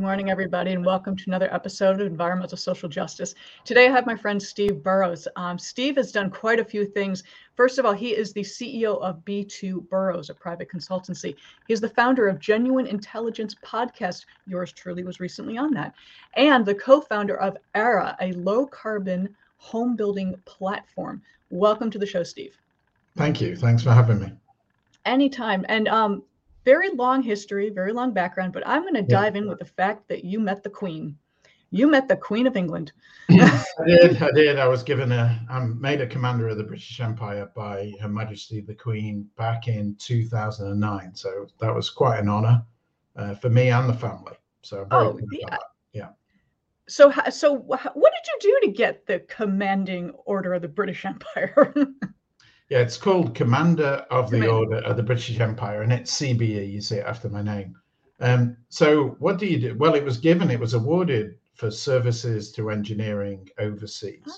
morning, everybody, and welcome to another episode of Environmental Social Justice. Today, I have my friend Steve Burrows. Um, Steve has done quite a few things. First of all, he is the CEO of B2 Burrows, a private consultancy. He's the founder of Genuine Intelligence Podcast. Yours truly was recently on that. And the co founder of Aera, a low carbon home building platform. Welcome to the show, Steve. Thank you. Thanks for having me. Anytime. And um, very long history, very long background, but I'm going to dive in with the fact that you met the Queen. You met the Queen of England. I did. I did. I was given a. I'm made a commander of the British Empire by Her Majesty the Queen back in 2009. So that was quite an honour uh, for me and the family. So oh, yeah. yeah. So, so what did you do to get the commanding order of the British Empire? Yeah, it's called Commander of the Order of the British Empire, and it's CBE. You see it after my name. Um, so, what do you do? Well, it was given, it was awarded for services to engineering overseas. Huh?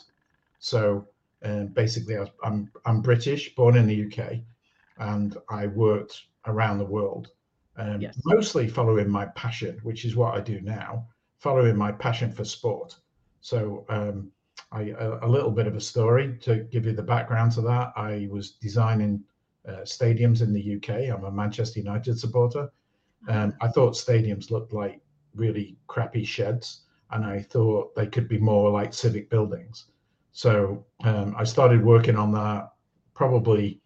So, um, basically, I am I'm British, born in the UK, and I worked around the world, um, yes. mostly following my passion, which is what I do now, following my passion for sport. So, um, I, a, a, little bit of a story to give you the background to that. I was designing uh, stadiums in the UK. I'm a Manchester United supporter. Um, I thought stadiums looked like really crappy sheds, and I thought they could be more like civic buildings. So um, I started working on that probably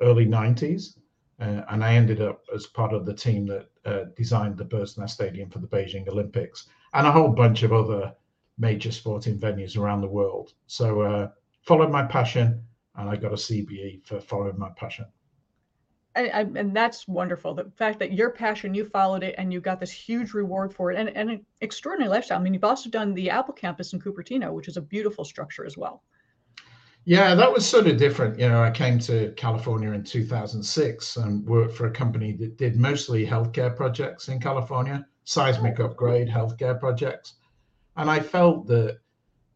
early 90s, uh, and I ended up as part of the team that uh, designed the Bird's Nest Stadium for the Beijing Olympics and a whole bunch of other major sporting venues around the world. So uh, followed my passion, and I got a CBE for following my passion. And, and, that's wonderful. The fact that your passion, you followed it, and you got this huge reward for it, and, and an extraordinary lifestyle. I mean, you've also done the Apple campus in Cupertino, which is a beautiful structure as well. Yeah, that was sort of different. You know, I came to California in 2006 and worked for a company that did mostly healthcare projects in California, seismic upgrade healthcare projects. And I felt that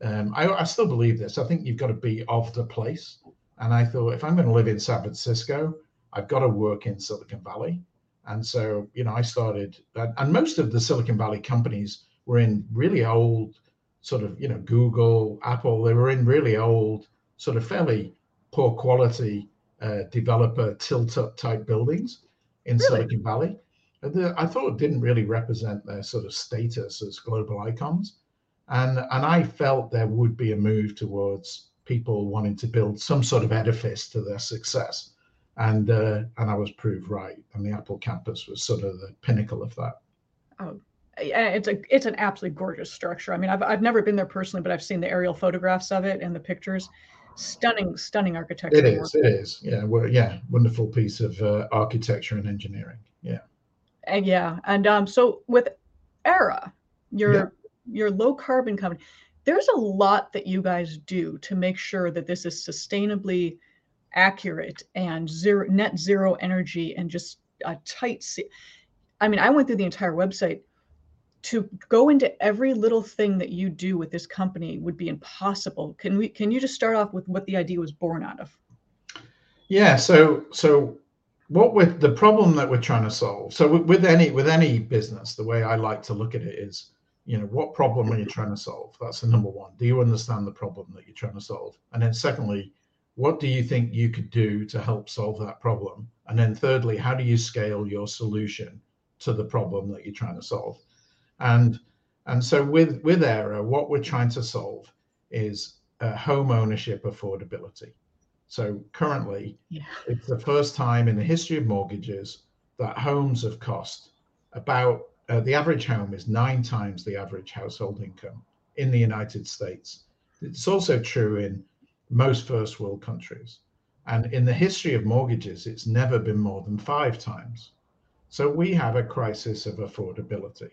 um, I, I, still believe this. I think you've got to be of the place. And I thought, if I'm going to live in San Francisco, I've got to work in Silicon Valley. And so, you know, I started, and most of the Silicon Valley companies were in really old, sort of, you know, Google, Apple, they were in really old, sort of fairly poor quality uh, developer tilt up type buildings in really? Silicon Valley. I thought it didn't really represent their sort of status as global icons and and I felt there would be a move towards people wanting to build some sort of edifice to their success, and uh, and I was proved right. And the Apple campus was sort of the pinnacle of that. Oh, it's a it's an absolutely gorgeous structure. I mean, I've I've never been there personally, but I've seen the aerial photographs of it and the pictures. Stunning, stunning architecture. It is. It is. Yeah. Well, yeah. Wonderful piece of uh, architecture and engineering. Yeah. And yeah, and um, so with Aera, your yeah your low carbon company there's a lot that you guys do to make sure that this is sustainably accurate and zero net zero energy and just a tight i mean i went through the entire website. To go into every little thing that you do with this company would be impossible. Can we can you just start off with what the idea was born out of? Yeah so so what with the problem that we're trying to solve so with any with any business the way i like to look at it is you know what problem are you trying to solve? That's the number one. Do you understand the problem that you're trying to solve? And then secondly what do you think you could do to help solve that problem? And then thirdly how do you scale your solution to the problem that you're trying to solve? And and so with with Aera what we're trying to solve is uh, home ownership affordability. So currently yeah. it's the first time in the history of mortgages that homes have cost about uh, the average home is nine times the average household income in the United States. It's also true in most first world countries. And in the history of mortgages, it's never been more than five times. So we have a crisis of affordability.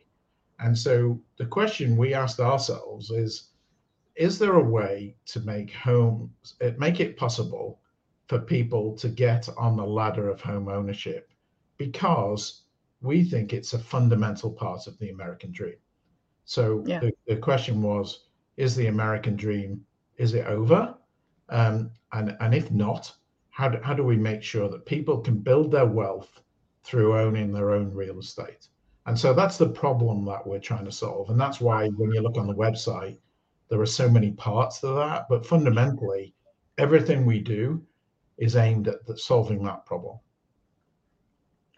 And so the question we asked ourselves is Is there a way to make homes, make it possible for people to get on the ladder of home ownership? Because we think it's a fundamental part of the American dream. So yeah. the, the question was, is the American dream, is it over? Um, and, and if not, how do, how do we make sure that people can build their wealth through owning their own real estate? And so that's the problem that we're trying to solve. And that's why when you look on the website, there are so many parts to that. But fundamentally, everything we do is aimed at solving that problem.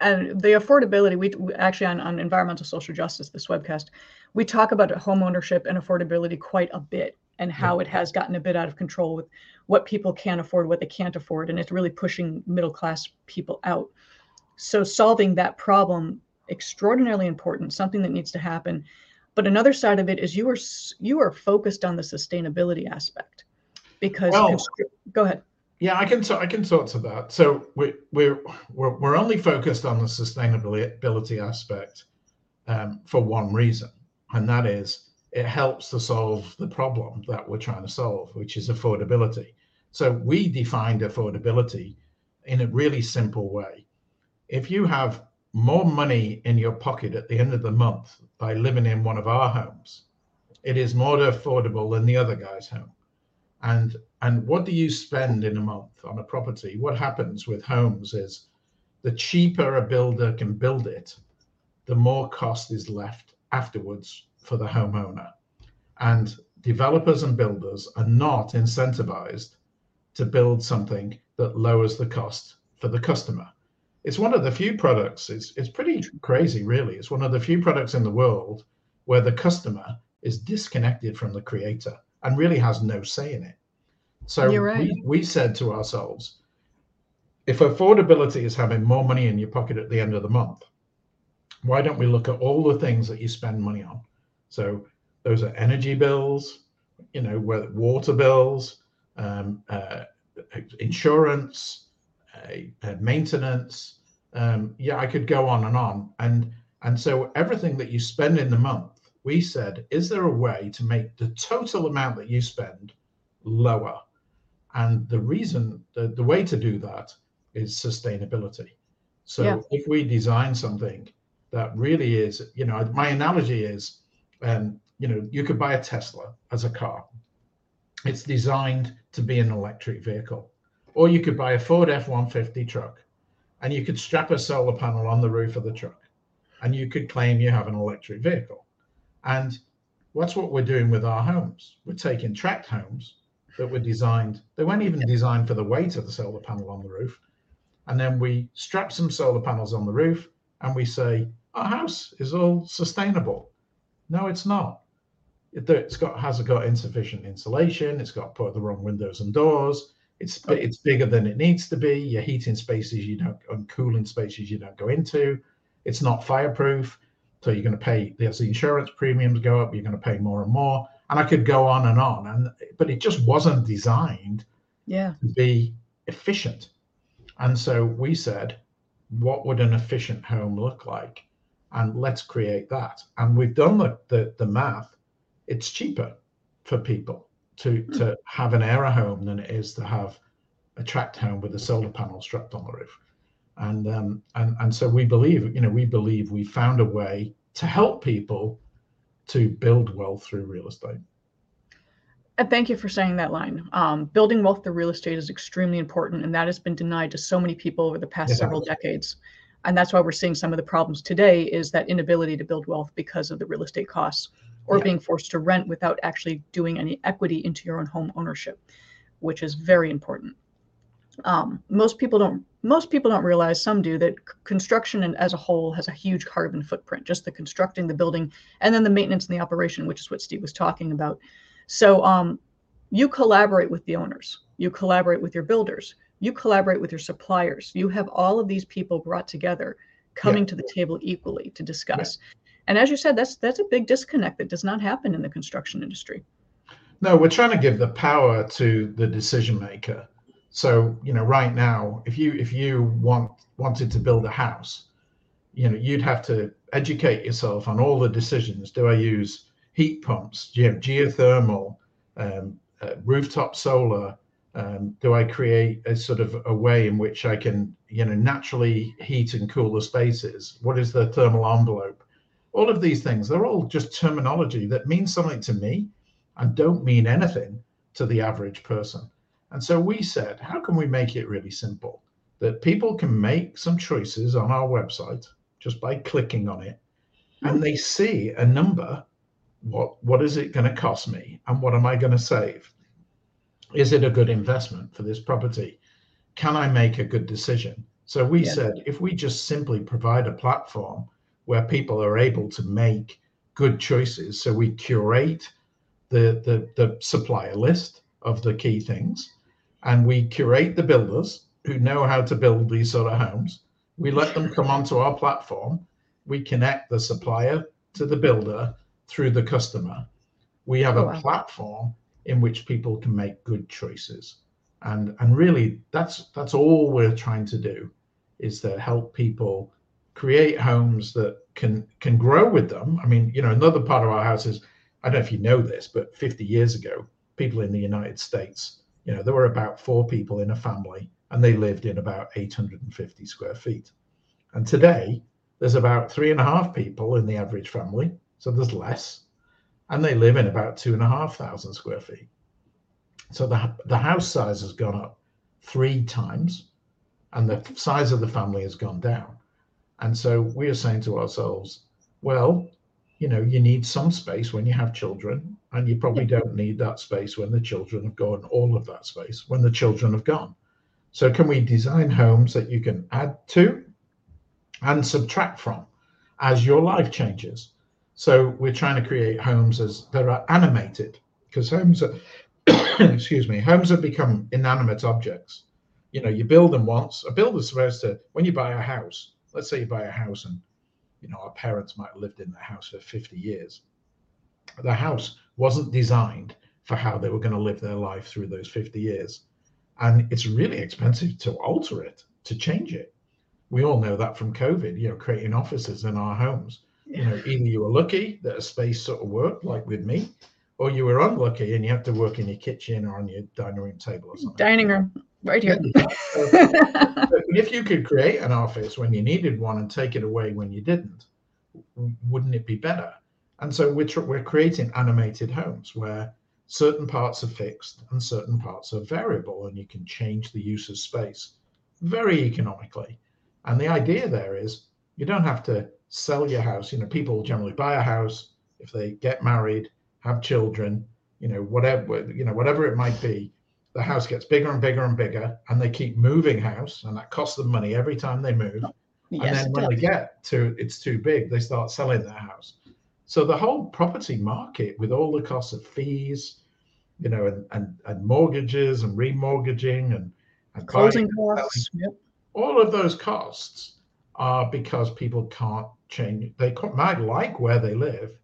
And the affordability, we actually on, on environmental social justice, this webcast, we talk about home ownership and affordability quite a bit and how yeah. it has gotten a bit out of control with what people can afford, what they can't afford, and it's really pushing middle class people out. So solving that problem extraordinarily important, something that needs to happen. But another side of it is you are you are focused on the sustainability aspect because well, go ahead. Yeah, I can I can talk to that. So we we're we're we're only focused on the sustainability aspect um, for one reason, and that is it helps to solve the problem that we're trying to solve, which is affordability. So we defined affordability in a really simple way. If you have more money in your pocket at the end of the month by living in one of our homes. It is more affordable than the other guy's home. And and what do you spend in a month on a property? What happens with homes is the cheaper a builder can build it, the more cost is left afterwards for the homeowner. And developers and builders are not incentivized to build something that lowers the cost for the customer it's one of the few products. It's it's pretty crazy, really. It's one of the few products in the world where the customer is disconnected from the creator and really has no say in it. So right. we, we said to ourselves, if affordability is having more money in your pocket at the end of the month, why don't we look at all the things that you spend money on? So those are energy bills, you know, water bills, um, uh, insurance, uh, maintenance. Um, yeah, I could go on and on. And and so everything that you spend in the month, we said, is there a way to make the total amount that you spend lower? And the reason, the, the way to do that is sustainability. So yeah. if we design something that really is, you know, my analogy is, um, you know, you could buy a Tesla as a car. It's designed to be an electric vehicle. Or you could buy a Ford F 150 truck and you could strap a solar panel on the roof of the truck and you could claim you have an electric vehicle. And that's what we're doing with our homes. We're taking tract homes that were designed, they weren't even designed for the weight of the solar panel on the roof. And then we strap some solar panels on the roof and we say, our house is all sustainable. No, it's not. It, has got has got insufficient insulation. It's got put the wrong windows and doors. It's it's bigger than it needs to be. Your heating spaces you don't and cooling spaces you don't go into. It's not fireproof, so you're going to pay. As the insurance premiums go up, you're going to pay more and more. And I could go on and on. And but it just wasn't designed yeah. to be efficient. And so we said, what would an efficient home look like? And let's create that. And we've done the the, the math. It's cheaper for people to hmm. to have an Aera home than it is to have a tract home with a solar panel strapped on the roof. And um, and and so we believe, you know, we believe we found a way to help people to build wealth through real estate. And thank you for saying that line. Um, building wealth through real estate is extremely important, and that has been denied to so many people over the past yeah. several decades. And that's why we're seeing some of the problems today is that inability to build wealth because of the real estate costs or yeah. being forced to rent without actually doing any equity into your own home ownership, which is very important. Um, most people don't most people don't realize some do that construction and as a whole has a huge carbon footprint just the constructing the building and then the maintenance and the operation which is what steve was talking about so um, you collaborate with the owners you collaborate with your builders you collaborate with your suppliers you have all of these people brought together coming yeah. to the table equally to discuss yeah. And as you said, that's that's a big disconnect that does not happen in the construction industry. No, we're trying to give the power to the decision maker. So, you know, right now, if you if you want wanted to build a house, you know, you'd have to educate yourself on all the decisions. Do I use heat pumps, ge- geothermal, um, uh, rooftop solar? Um, do I create a sort of a way in which I can, you know, naturally heat and cool the spaces? What is the thermal envelope? all of these things, they're all just terminology that means something to me and don't mean anything to the average person. And so we said, how can we make it really simple? That people can make some choices on our website just by clicking on it. and they see a number. What what is it going to cost me, and what am I going to save? Is it a good investment for this property? Can I make a good decision? So we yeah. said if we just simply provide a platform where people are able to make good choices, so we curate the the, the supplier list of the key things, and we curate the builders who know how to build these sort of homes. We let them come onto our platform. We connect the supplier to the builder through the customer. We have oh, a wow. platform in which people can make good choices. And and really that's that's all we're trying to do is to help people create homes that can can grow with them. I mean, you know, another part of our house is I don't know if you know this, but 50 years ago, people in the United States, you know, there were about four people in a family and they lived in about 850 square feet. And today, there's about three and a half people in the average family, so there's less, and they live in about two and a half thousand square feet. So the, the house size has gone up three times, and the size of the family has gone down. And so we are saying to ourselves, well, you know, you need some space when you have children, and you probably don't need that space when the children have gone, all of that space when the children have gone. So can we design homes that you can add to and subtract from as your life changes? So we're trying to create homes as that are animated because homes are excuse me, homes have become inanimate objects. You know, you build them once. A builder's supposed to, when you buy a house, let's say you buy a house and you know our parents might have lived in the house for 50 years. The house wasn't designed for how they were going to live their life through those 50 years. And it's really expensive to alter it to change it. We all know that from covid you know creating offices in our homes. You know either you were lucky that a space sort of worked like with me or you were unlucky and you had to work in your kitchen or on your dining room table or something. Dining room right here. If you could create an office when you needed one and take it away when you didn't wouldn't it be better and so we're, we're creating animated homes where certain parts are fixed and certain parts are variable, and you can change the use of space very economically. And the idea there is you don't have to sell your house. You know, people generally buy a house if they get married, have children, you know, whatever, you know, whatever it might be. The house gets bigger and bigger and bigger, and they keep moving house, and that costs them money every time they move. Yes, and then when does. they get to it's too big, they start selling their house. So the whole property market, with all the costs of fees, you know, and, and, and mortgages and remortgaging and, and closing costs. Yep. All of those costs are because people can't change. They might like where they live,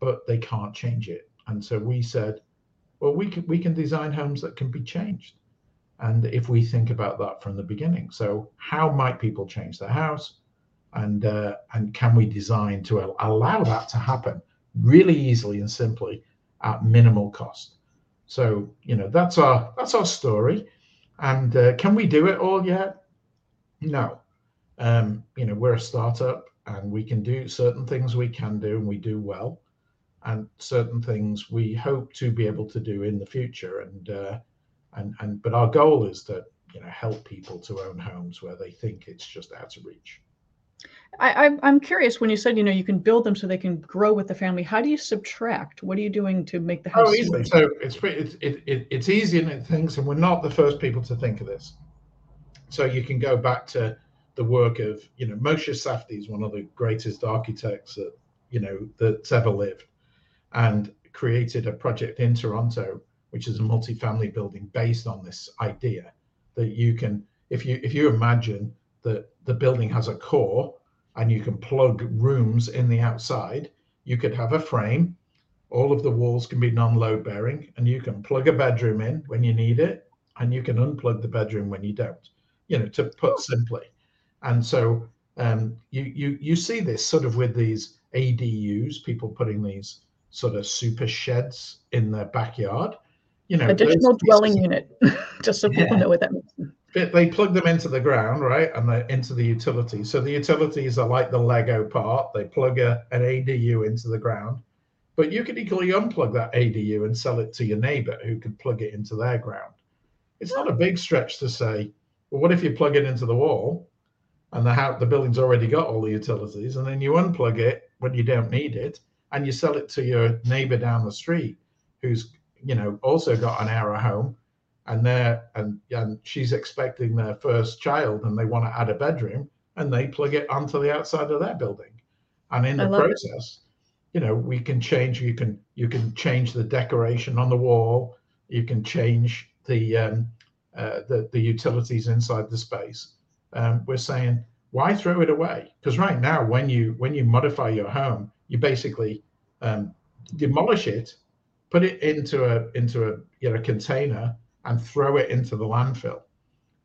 but they can't change it. And so we said, well, we can we can design homes that can be changed. And if we think about that from the beginning, so how might people change their house, and uh, and can we design to allow that to happen really easily and simply at minimal cost? So you know that's our that's our story, and uh, can we do it all yet? No. Um, you know we're a startup, and we can do certain things we can do, and we do well, and certain things we hope to be able to do in the future. And uh, and and but our goal is to you know help people to own homes where they think it's just out of reach. I, I'm curious when you said, you know, you can build them so they can grow with the family. How do you subtract? What are you doing to make the house? Oh, easily. So it's it's it, it, it's easy in things, and we're not the first people to think of this. So you can go back to the work of, you know, Moshe Safdie is one of the greatest architects that you know that's ever lived, and created a project in Toronto, which is a multi-family building based on this idea that you can, if you if you imagine that the building has a core and you can plug rooms in the outside. You could have a frame. All of the walls can be non-load bearing, and you can plug a bedroom in when you need it, and you can unplug the bedroom when you don't. You know, to put simply. And so um, you you you see this sort of with these ADUs, people putting these sort of super sheds in their backyard. You know, additional dwelling unit, just so people know what that means they plug them into the ground, right, and they into the utilities. So the utilities are like the Lego part. They plug a, an ADU into the ground, but you could equally unplug that ADU and sell it to your neighbor who could plug it into their ground. It's not a big stretch to say, well, what if you plug it into the wall and the house, the building's already got all the utilities, and then you unplug it when you don't need it, and you sell it to your neighbor down the street, who's you know also got an Aera home, and they're and and she's expecting their first child, and they want to add a bedroom, and they plug it onto the outside of their building, and in the process, it. you know, we can change. You can you can change the decoration on the wall. You can change the um, uh, the the utilities inside the space um, we're saying why throw it away? Because right now, when you when you modify your home, you basically um, demolish it, put it into a into a you know container, and throw it into the landfill.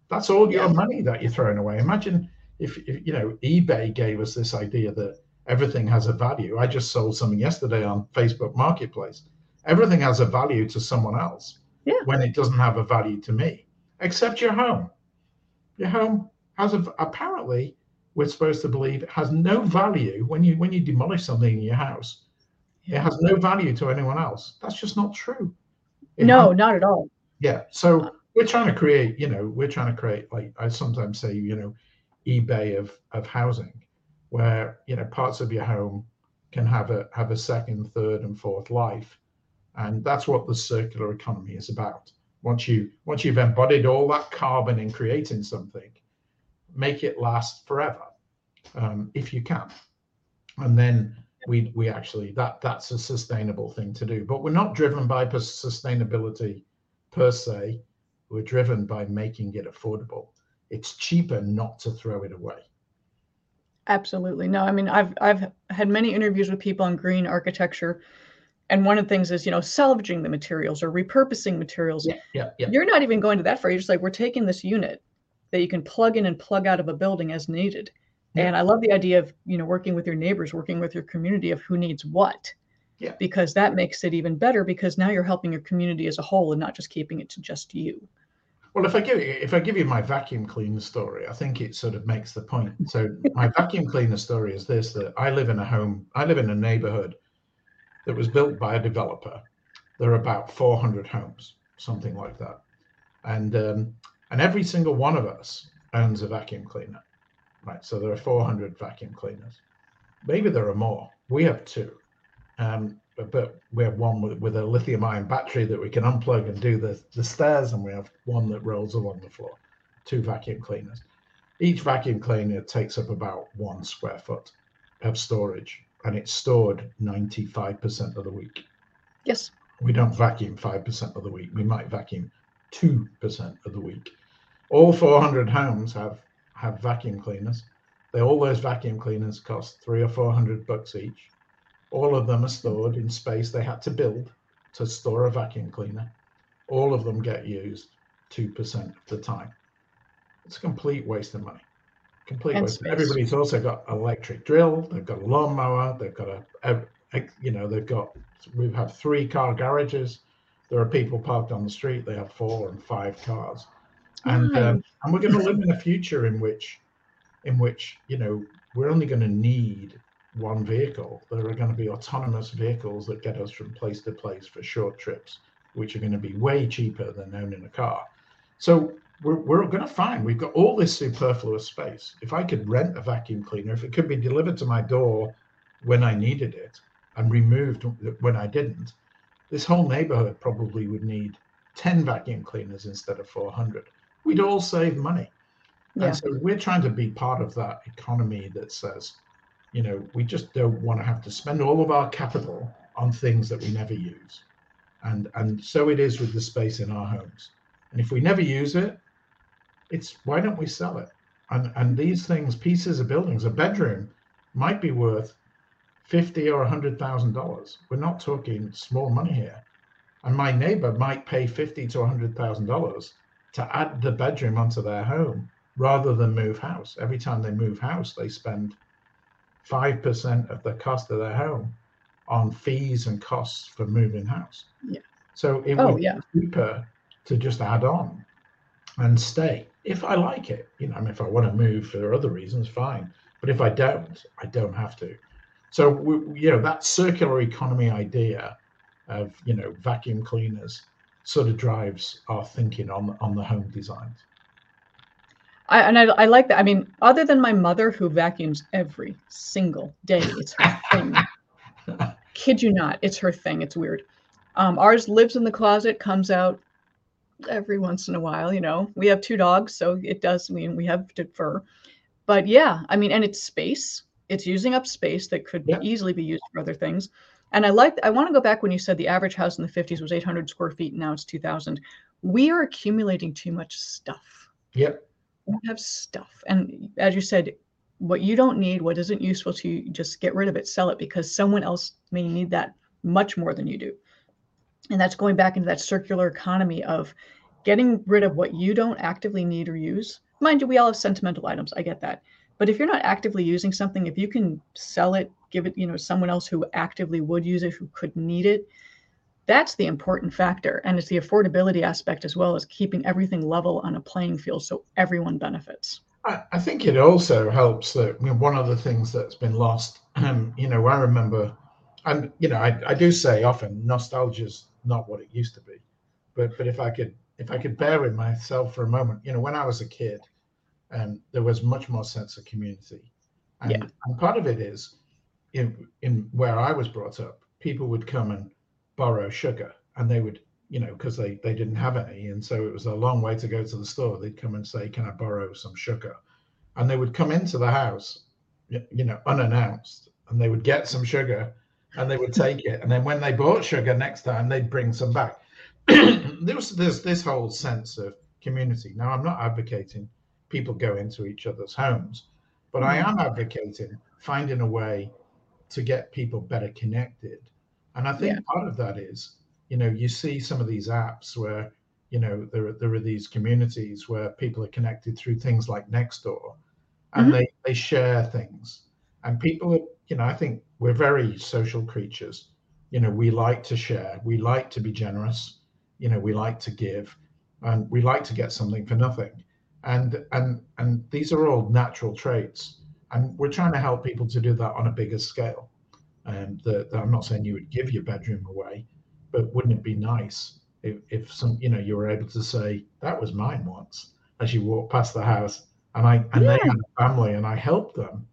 That's all your money that you're throwing away. Imagine if, if you know eBay gave us this idea that everything has a value. I just sold something yesterday on Facebook Marketplace. Everything has a value to someone else yeah. when it doesn't have a value to me, except your home. Your home has a, apparently we're supposed to believe it has no value when you when you demolish something in your house. It has no value to anyone else. That's just not true. It no, has, not at all. Yeah. So we're trying to create, you know, we're trying to create like I sometimes say, you know, eBay of of housing, where you know parts of your home can have a have a second, third, and fourth life, and that's what the circular economy is about. Once you once you've embodied all that carbon in creating something, make it last forever um, if you can. And then we we actually that that's a sustainable thing to do. But we're not driven by sustainability per se. We're driven by making it affordable. It's cheaper not to throw it away. Absolutely. No, I mean I've I've had many interviews with people on green architecture. And one of the things is, you know, salvaging the materials or repurposing materials. Yeah, yeah, yeah. You're not even going to that far. You're just like, we're taking this unit that you can plug in and plug out of a building as needed. Yeah. And I love the idea of, you know, working with your neighbors, working with your community of who needs what. Yeah. Because that makes it even better because now you're helping your community as a whole and not just keeping it to just you. Well, if I give you, if I give you my vacuum cleaner story, I think it sort of makes the point. So my vacuum cleaner story is this: that I live in a home, I live in a neighborhood that was built by a developer. There are about 400 homes, something like that, and um, and every single one of us owns a vacuum cleaner, right? So there are 400 vacuum cleaners. Maybe there are more. We have two, um, but, but, we have one with, with a lithium ion battery that we can unplug and do the, the stairs, and we have one that rolls along the floor, two vacuum cleaners. Each vacuum cleaner takes up about one square foot of storage, and it's stored 95% of the week. Yes. We don't vacuum 5% of the week. We might vacuum 2% of the week. All 400 homes have have vacuum cleaners. They all those vacuum cleaners cost three or four hundred bucks each. All of them are stored in space they had to build to store a vacuum cleaner. All of them get used two percent of the time. It's a complete waste of money. Complete and waste. Space. Everybody's also got electric drill. They've got a lawnmower. They've got a, a, you know, they've got. We have three car garages. There are people parked on the street. They have four and five cars and um, and we're going to live in a future in which in which you know we're only going to need one vehicle there are going to be autonomous vehicles that get us from place to place for short trips which are going to be way cheaper than owning a car so we're, we're going to find we've got all this superfluous space if i could rent a vacuum cleaner if it could be delivered to my door when i needed it and removed when i didn't this whole neighborhood probably would need 10 vacuum cleaners instead of 400 we'd all save money. Yeah. And so we're trying to be part of that economy that says, you know, we just don't want to have to spend all of our capital on things that we never use. And and so it is with the space in our homes. And if we never use it, it's why don't we sell it? And and these things, pieces of buildings, a bedroom might be worth fifty or a hundred thousand dollars. We're not talking small money here. And my neighbor might pay fifty to a hundred thousand dollars to add the bedroom onto their home rather than move house. Every time they move house, they spend 5% of the cost of their home on fees and costs for moving house. Yeah. So it oh, would yeah. be cheaper to just add on and stay. If I like it, you know, I mean, if I want to move for other reasons, fine. But if I don't, I don't have to. So, we, you know, that circular economy idea of, you know, vacuum cleaners sort of drives our thinking on on the home designs. I, and I, I like that. I mean, other than my mother who vacuums every single day, it's her thing. Kid you not, it's her thing. It's weird. Um, ours lives in the closet, comes out every once in a while. You know, we have two dogs, so it does mean we have to fur. But yeah, I mean, and it's space. It's using up space that could yeah. easily be used for other things. And I like. I want to go back when you said the average house in the 50s was 800 square feet, and now it's 2,000. We are accumulating too much stuff. Yep have stuff. And as you said, what you don't need, what isn't useful to you, just get rid of it, sell it because someone else may need that much more than you do. And that's going back into that circular economy of getting rid of what you don't actively need or use. Mind you, we all have sentimental items. I get that. But if you're not actively using something, if you can sell it, give it, you know, someone else who actively would use it, who could need it, that's the important factor. And it's the affordability aspect as well as keeping everything level on a playing field so everyone benefits. I, I think it also helps that I mean, one of the things that's been lost, um, you know, I remember, and you know, I, I do say often nostalgia's not what it used to be. But but if I could if I could bear with myself for a moment, you know, when I was a kid, um, there was much more sense of community. And, yeah. and part of it is in in where I was brought up, people would come and borrow sugar and they would you know because they they didn't have any and so it was a long way to go to the store. They'd come and say can i borrow some sugar? And they would come into the house you know unannounced and they would get some sugar and they would take it and then when they bought sugar next time they'd bring some back. There was there's this whole sense of community. Now i'm not advocating people go into each other's homes but i mm-hmm. am advocating finding a way to get people better connected and I think yeah. part of that is, you know, you see some of these apps where, you know, there are, there are these communities where people are connected through things like Nextdoor and mm-hmm. they, they share things. And people, are, you know, I think we're very social creatures. You know, we like to share, we like to be generous, you know, we like to give, and we like to get something for nothing. And and and these are all natural traits. And we're trying to help people to do that on a bigger scale. Um, that, that I'm not saying you would give your bedroom away, but wouldn't it be nice if, if some you know you were able to say that was mine once as you walk past the house and I and yeah. they had a family and I helped them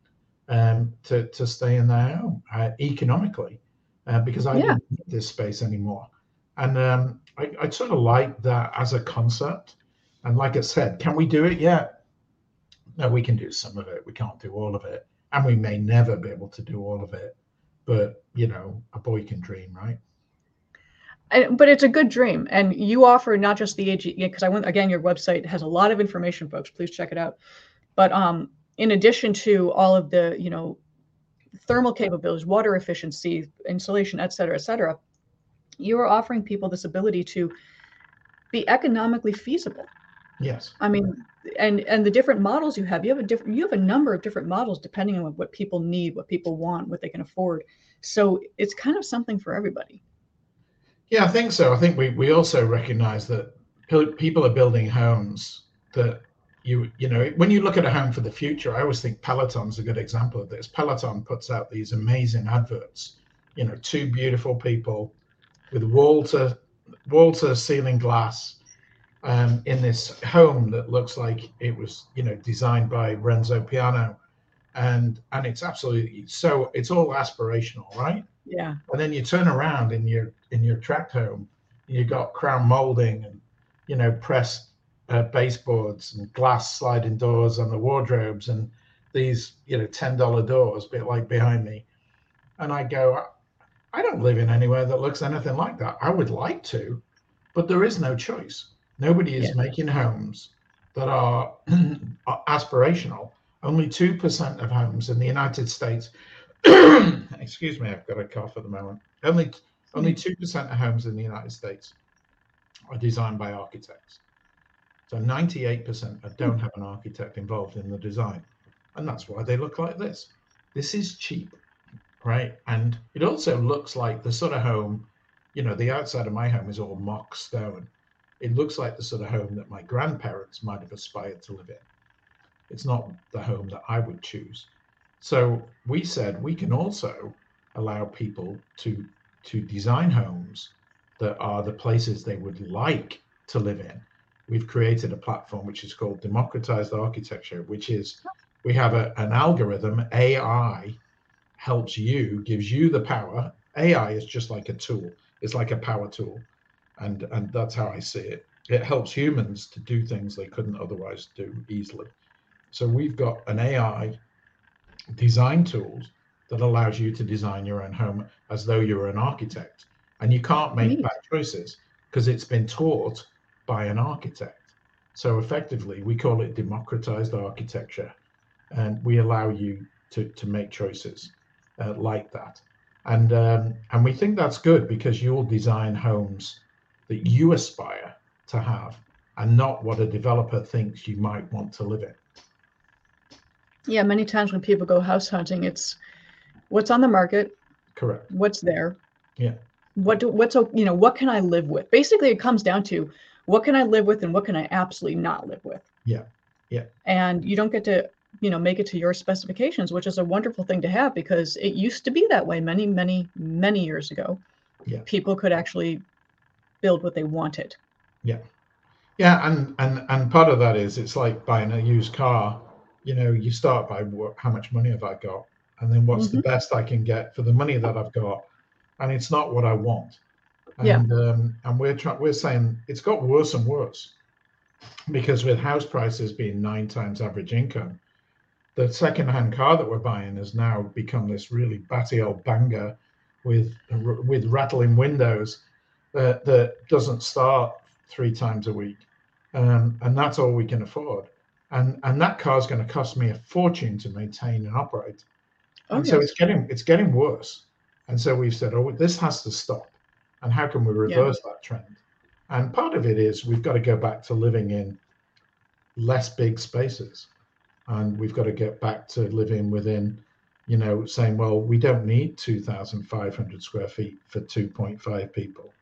um, to to stay in their home uh, economically uh, because I yeah. didn't need this space anymore. And um, I, I sort of like that as a concept. And like I said, can we do it yet? No, we can do some of it. We can't do all of it, and we may never be able to do all of it but you know, a boy can dream, right? But it's a good dream, and you offer not just the AG because I went again. Your website has a lot of information, folks. Please check it out. But um, in addition to all of the you know thermal capabilities, water efficiency, insulation, et cetera, et cetera, you are offering people this ability to be economically feasible. Yes. I mean, and and the different models you have, you have a different you have a number of different models depending on what people need, what people want, what they can afford. So it's kind of something for everybody. Yeah, I think so. I think we we also recognize that people are building homes that you you know when you look at a home for the future, I always think Peloton's a good example of this. Peloton puts out these amazing adverts. You know, two beautiful people with wall to wall to ceiling glass um, in this home that looks like it was, you know, designed by Renzo Piano, and and it's absolutely so. It's all aspirational, right? Yeah. And then you turn around in your in your tract home, you got crown molding and you know pressed uh, baseboards and glass sliding doors on the wardrobes and these you know ten dollar doors, bit like behind me, and I go, I don't live in anywhere that looks anything like that. I would like to, but there is no choice Nobody is yeah. making homes that are, aspirational. Only 2% of homes in the United States, excuse me, I've got a cough at the moment. Only only 2% hmm. of homes in the United States are designed by architects. So 98% don't have an architect involved in the design. And that's why they look like this. This is cheap, right? And it also looks like the sort of home, you know, the outside of my home is all mock stone it looks like the sort of home that my grandparents might have aspired to live in. It's not the home that I would choose. So we said we can also allow people to to design homes that are the places they would like to live in. we've created a platform which is called democratized architecture, which is we have a, an algorithm, AI helps you, gives you the power. AI is just like a tool, it's like a power tool. And, and that's how I see it. It helps humans to do things they couldn't otherwise do easily. So we've got an AI design tools that allows you to design your own home as though you're an architect. And you can't make Neat. bad choices because it's been taught by an architect. So effectively, we call it democratized architecture, and we allow you to to make choices uh, like that. And um, and we think that's good because you'll design homes that you aspire to have, and not what a developer thinks you might want to live in. Yeah, many times when people go house hunting, it's what's on the market, correct, what's there, yeah, what do what's you know what can I live with? Basically, it comes down to what can I live with and what can I absolutely not live with. Yeah. Yeah. And you don't get to, you know, make it to your specifications, which is a wonderful thing to have because it used to be that way many, many, many years ago. Yeah. People could actually build what they wanted. Yeah. Yeah, and and and part of that is it's like buying a used car. You know, you start by what, how much money have I got, and then what's mm-hmm. the best I can get for the money that I've got, and it's not what I want and yeah. um, and we're trying we're saying it's got worse and worse because with house prices being nine times average income the second-hand car that we're buying has now become this really batty old banger with with rattling windows that that doesn't start three times a week um, and that's all we can afford and and that car is going to cost me a fortune to maintain and operate oh, and yes. so it's getting it's getting worse and so we've said oh this has to stop and how can we reverse yeah. that trend? And part of it is we've got to go back to living in less big spaces, and we've got to get back to living within, you know, saying, well, we don't need 2,500 square feet for 2.5 people.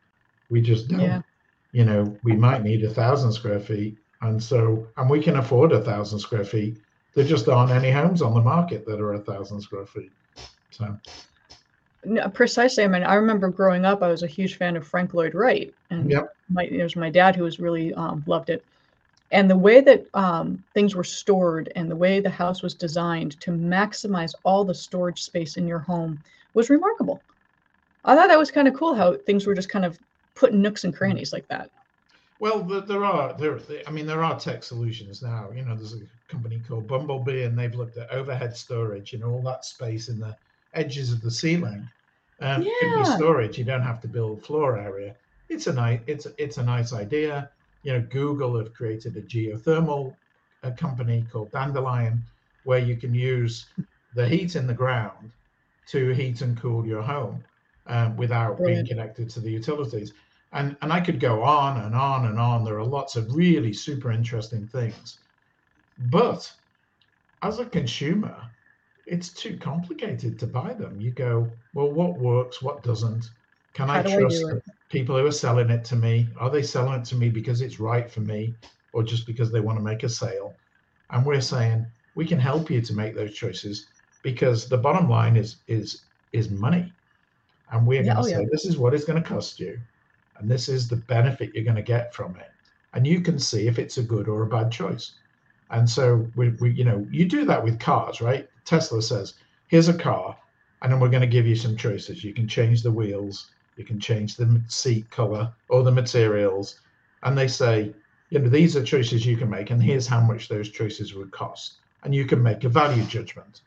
We just don't. Yeah. You know, we might need a thousand square feet, and so and we can afford a thousand square feet. There just aren't any homes on the market that are a thousand square feet. So no, precisely. I mean, I remember growing up, I was a huge fan of Frank Lloyd Wright, and yep. my it was my dad who was really um, loved it. And the way that um, things were stored and the way the house was designed to maximize all the storage space in your home was remarkable. I thought that was kind of cool how things were just kind of put nooks and crannies like that. Well, there are there. I mean, there are tech solutions now. You know, there's a company called Bumblebee, and they've looked at overhead storage. You know, all that space in the edges of the ceiling um, yeah. storage. You don't have to build floor area. It's a nice it's it's a nice idea. You know, Google have created a geothermal a company called Dandelion, where you can use the heat in the ground to heat and cool your home um, without Brilliant. being connected to the utilities. And and I could go on and on and on. There are lots of really super interesting things, but as a consumer, it's too complicated to buy them. You go, well, what works, what doesn't? Can How I trust I people who are selling it to me? Are they selling it to me because it's right for me or just because they want to make a sale? And we're saying we can help you to make those choices because the bottom line is is is money. And we're yeah, going to oh, say yeah. this is what it's going to cost you and this is the benefit you're going to get from it. And you can see if it's a good or a bad choice. And so we, we you know, you do that with cars, right? Tesla says, here's a car, and then we're going to give you some choices. You can change the wheels, you can change the seat color or the materials. And they say, you know, these are choices you can make, and here's how much those choices would cost. And you can make a value judgment.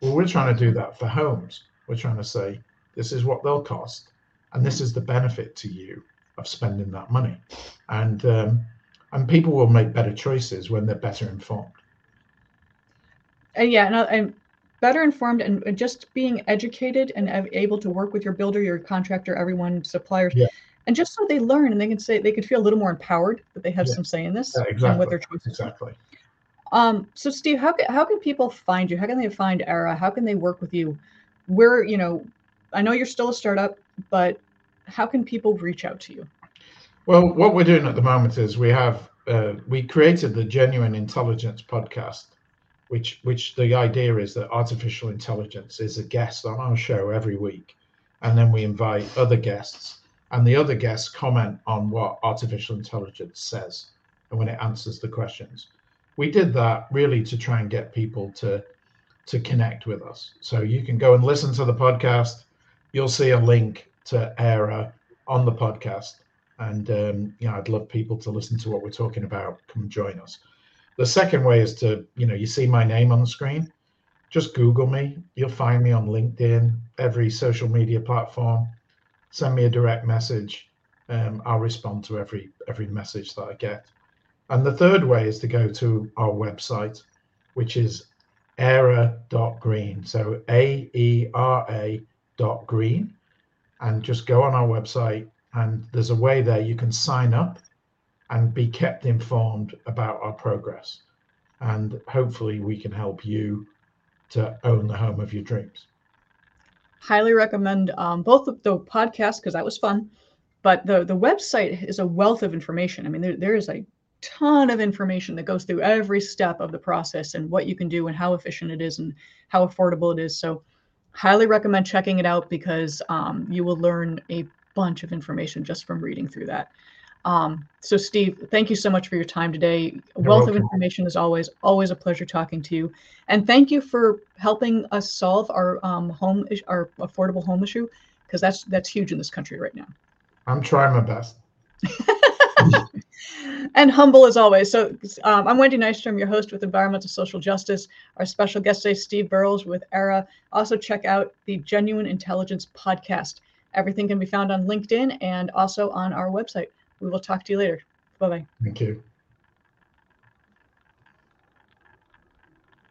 Well, we're trying to do that for homes. We're trying to say, this is what they'll cost, and this is the benefit to you of spending that money. And um, and people will make better choices when they're better informed and yeah, and, and better informed and just being educated and able to work with your builder, your contractor, everyone, suppliers. Yeah. And just so they learn and they can say they can feel a little more empowered that they have yeah. some say in this yeah, exactly. and what their choices. Exactly. Um, so Steve, how can how can people find you? How can they find Aera? How can they work with you? Where, you know, I know you're still a startup, but how can people reach out to you? Well, what we're doing at the moment is we have uh, we created the Genuine Intelligence podcast, which which the idea is that artificial intelligence is a guest on our show every week, and then we invite other guests, and the other guests comment on what artificial intelligence says and when it answers the questions. We did that really to try and get people to to connect with us. So you can go and listen to the podcast. You'll see a link to Aera on the podcast, and um, you know I'd love people to listen to what we're talking about. Come join us. The second way is to you know you see my name on the screen. Just Google me. You'll find me on LinkedIn, every social media platform. Send me a direct message. Um, I'll respond to every every message that I get. And the third way is to go to our website, which is aera.green. So A E R A green. And just go on our website, and there's a way there you can sign up and be kept informed about our progress. And hopefully, we can help you to own the home of your dreams. Highly recommend um, both the, the podcast because that was fun, but the the website is a wealth of information. I mean, there, there is a ton of information that goes through every step of the process and what you can do and how efficient it is and how affordable it is. So, highly recommend checking it out because um, you will learn a bunch of information just from reading through that. Um, so, Steve, thank you so much for your time today. A wealth welcome. of information as always. Always a pleasure talking to you, and thank you for helping us solve our um, home, our affordable home issue, because that's that's huge in this country right now. I'm trying my best. and humble as always. So um, I'm Wendy Nystrom, your host with Environmental Social Justice. Our special guest today, Steve Burrows with Aera. Also check out the Genuine Intelligence podcast. Everything can be found on LinkedIn and also on our website. We will talk to you later. Bye bye. Thank you.